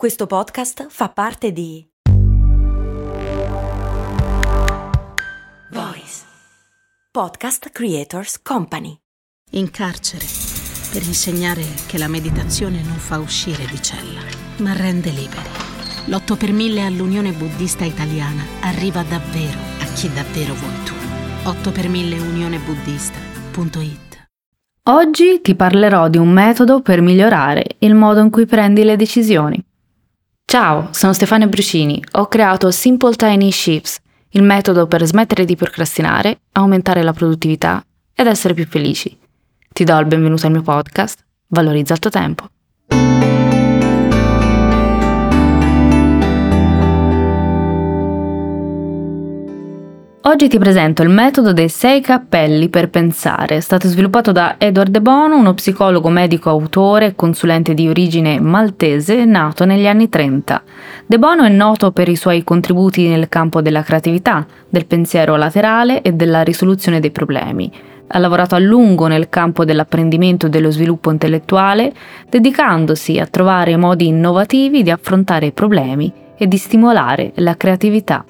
Questo podcast fa parte di Voice Podcast Creators Company. In carcere per insegnare che la meditazione non fa uscire di cella, ma rende liberi. L'8 per 1000 all'Unione Buddista Italiana arriva davvero a chi davvero vuoi tu. 8 per 1000 unionebuddista.it Oggi ti parlerò di un metodo per migliorare il modo in cui prendi le decisioni. Ciao, sono Stefania Brucini. Ho creato Simple Tiny Shifts, il metodo per smettere di procrastinare, aumentare la produttività ed essere più felici. Ti do il benvenuto al mio podcast, Valorizza il tuo tempo. Oggi ti presento il metodo dei sei cappelli per pensare. Stato sviluppato da Edward De Bono, uno psicologo medico autore e consulente di origine maltese nato negli anni 30. De Bono è noto per i suoi contributi nel campo della creatività, del pensiero laterale e della risoluzione dei problemi. Ha lavorato a lungo nel campo dell'apprendimento e dello sviluppo intellettuale, dedicandosi a trovare modi innovativi di affrontare i problemi e di stimolare la creatività.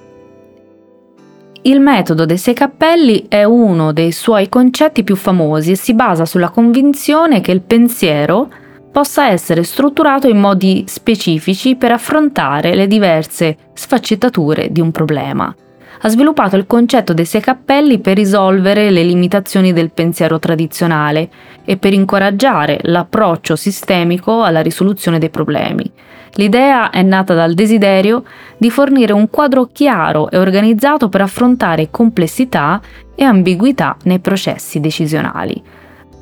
Il metodo dei sei cappelli è uno dei suoi concetti più famosi e si basa sulla convinzione che il pensiero possa essere strutturato in modi specifici per affrontare le diverse sfaccettature di un problema. Ha sviluppato il concetto dei sei cappelli per risolvere le limitazioni del pensiero tradizionale e per incoraggiare l'approccio sistemico alla risoluzione dei problemi. L'idea è nata dal desiderio di fornire un quadro chiaro e organizzato per affrontare complessità e ambiguità nei processi decisionali.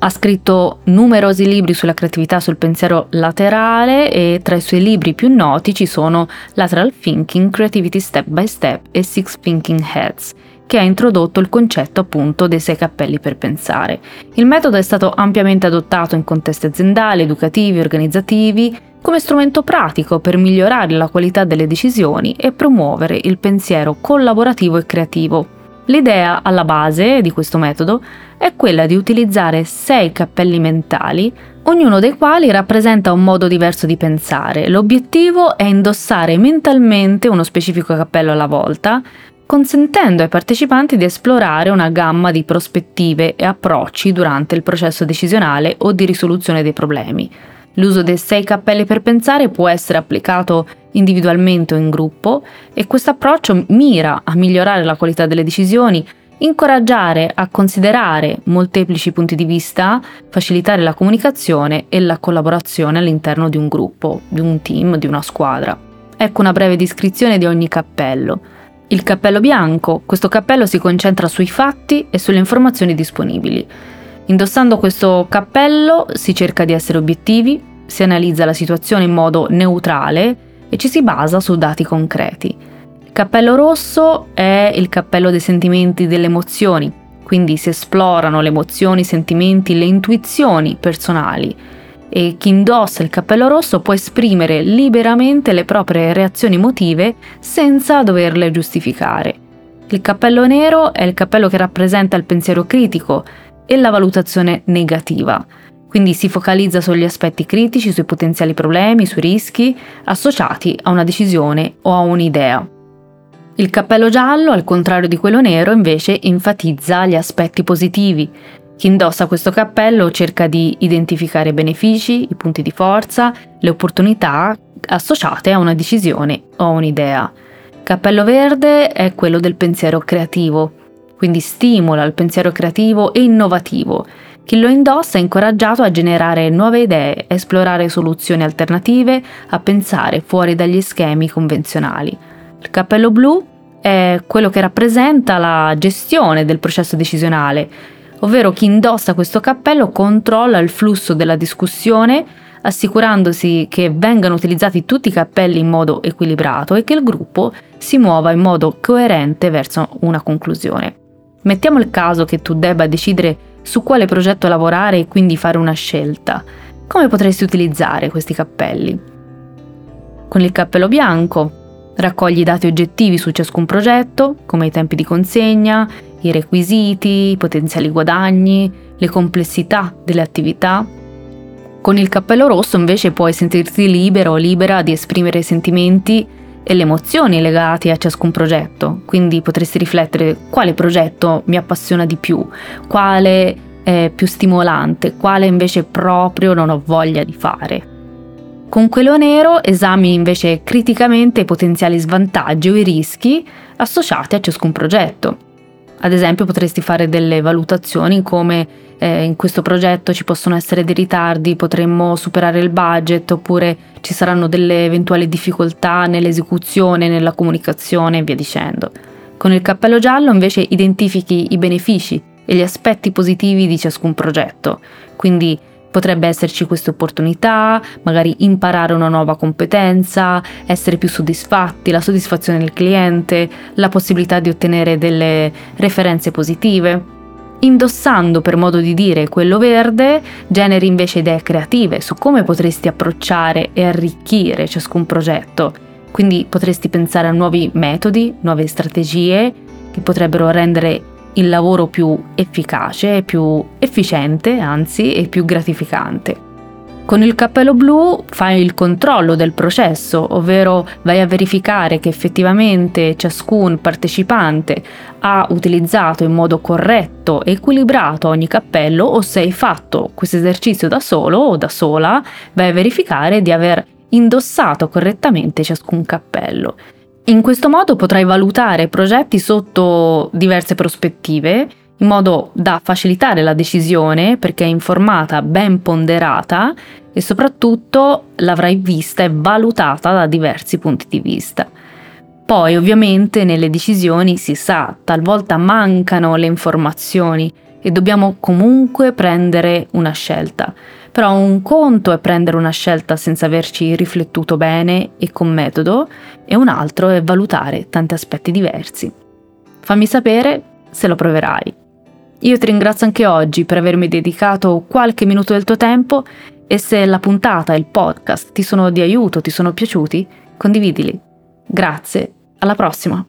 Ha scritto numerosi libri sulla creatività sul pensiero laterale e tra i suoi libri più noti ci sono Lateral Thinking, Creativity Step by Step e Six Thinking Heads, che ha introdotto il concetto appunto dei sei cappelli per pensare. Il metodo è stato ampiamente adottato in contesti aziendali, educativi, organizzativi come strumento pratico per migliorare la qualità delle decisioni e promuovere il pensiero collaborativo e creativo. L'idea alla base di questo metodo è quella di utilizzare sei cappelli mentali, ognuno dei quali rappresenta un modo diverso di pensare. L'obiettivo è indossare mentalmente uno specifico cappello alla volta, consentendo ai partecipanti di esplorare una gamma di prospettive e approcci durante il processo decisionale o di risoluzione dei problemi. L'uso dei sei cappelli per pensare può essere applicato individualmente o in gruppo e questo approccio mira a migliorare la qualità delle decisioni, incoraggiare a considerare molteplici punti di vista, facilitare la comunicazione e la collaborazione all'interno di un gruppo, di un team, di una squadra. Ecco una breve descrizione di ogni cappello. Il cappello bianco, questo cappello si concentra sui fatti e sulle informazioni disponibili. Indossando questo cappello si cerca di essere obiettivi, si analizza la situazione in modo neutrale e ci si basa su dati concreti. Il cappello rosso è il cappello dei sentimenti e delle emozioni, quindi si esplorano le emozioni, i sentimenti, le intuizioni personali e chi indossa il cappello rosso può esprimere liberamente le proprie reazioni emotive senza doverle giustificare. Il cappello nero è il cappello che rappresenta il pensiero critico e la valutazione negativa, quindi si focalizza sugli aspetti critici, sui potenziali problemi, sui rischi associati a una decisione o a un'idea. Il cappello giallo, al contrario di quello nero, invece enfatizza gli aspetti positivi. Chi indossa questo cappello cerca di identificare i benefici, i punti di forza, le opportunità associate a una decisione o a un'idea. Cappello verde è quello del pensiero creativo, quindi stimola il pensiero creativo e innovativo chi lo indossa è incoraggiato a generare nuove idee, a esplorare soluzioni alternative, a pensare fuori dagli schemi convenzionali. Il cappello blu è quello che rappresenta la gestione del processo decisionale, ovvero chi indossa questo cappello controlla il flusso della discussione, assicurandosi che vengano utilizzati tutti i cappelli in modo equilibrato e che il gruppo si muova in modo coerente verso una conclusione. Mettiamo il caso che tu debba decidere su quale progetto lavorare e quindi fare una scelta. Come potresti utilizzare questi cappelli? Con il cappello bianco raccogli dati oggettivi su ciascun progetto, come i tempi di consegna, i requisiti, i potenziali guadagni, le complessità delle attività. Con il cappello rosso invece puoi sentirti libero o libera di esprimere sentimenti e le emozioni legate a ciascun progetto, quindi potresti riflettere quale progetto mi appassiona di più, quale è più stimolante, quale invece proprio non ho voglia di fare. Con quello nero esamini invece criticamente i potenziali svantaggi o i rischi associati a ciascun progetto. Ad esempio potresti fare delle valutazioni come eh, in questo progetto ci possono essere dei ritardi, potremmo superare il budget oppure ci saranno delle eventuali difficoltà nell'esecuzione, nella comunicazione e via dicendo. Con il cappello giallo invece identifichi i benefici e gli aspetti positivi di ciascun progetto, quindi Potrebbe esserci questa opportunità, magari imparare una nuova competenza, essere più soddisfatti, la soddisfazione del cliente, la possibilità di ottenere delle referenze positive. Indossando, per modo di dire, quello verde, generi invece idee creative su come potresti approcciare e arricchire ciascun progetto. Quindi potresti pensare a nuovi metodi, nuove strategie che potrebbero rendere il lavoro più efficace, più efficiente, anzi, e più gratificante. Con il cappello blu fai il controllo del processo, ovvero vai a verificare che effettivamente ciascun partecipante ha utilizzato in modo corretto e equilibrato ogni cappello o se hai fatto questo esercizio da solo o da sola, vai a verificare di aver indossato correttamente ciascun cappello. In questo modo potrai valutare progetti sotto diverse prospettive, in modo da facilitare la decisione perché è informata, ben ponderata e soprattutto l'avrai vista e valutata da diversi punti di vista. Poi ovviamente nelle decisioni si sa, talvolta mancano le informazioni e dobbiamo comunque prendere una scelta. Però un conto è prendere una scelta senza averci riflettuto bene e con metodo e un altro è valutare tanti aspetti diversi. Fammi sapere se lo proverai. Io ti ringrazio anche oggi per avermi dedicato qualche minuto del tuo tempo e se la puntata e il podcast ti sono di aiuto, ti sono piaciuti, condividili. Grazie, alla prossima!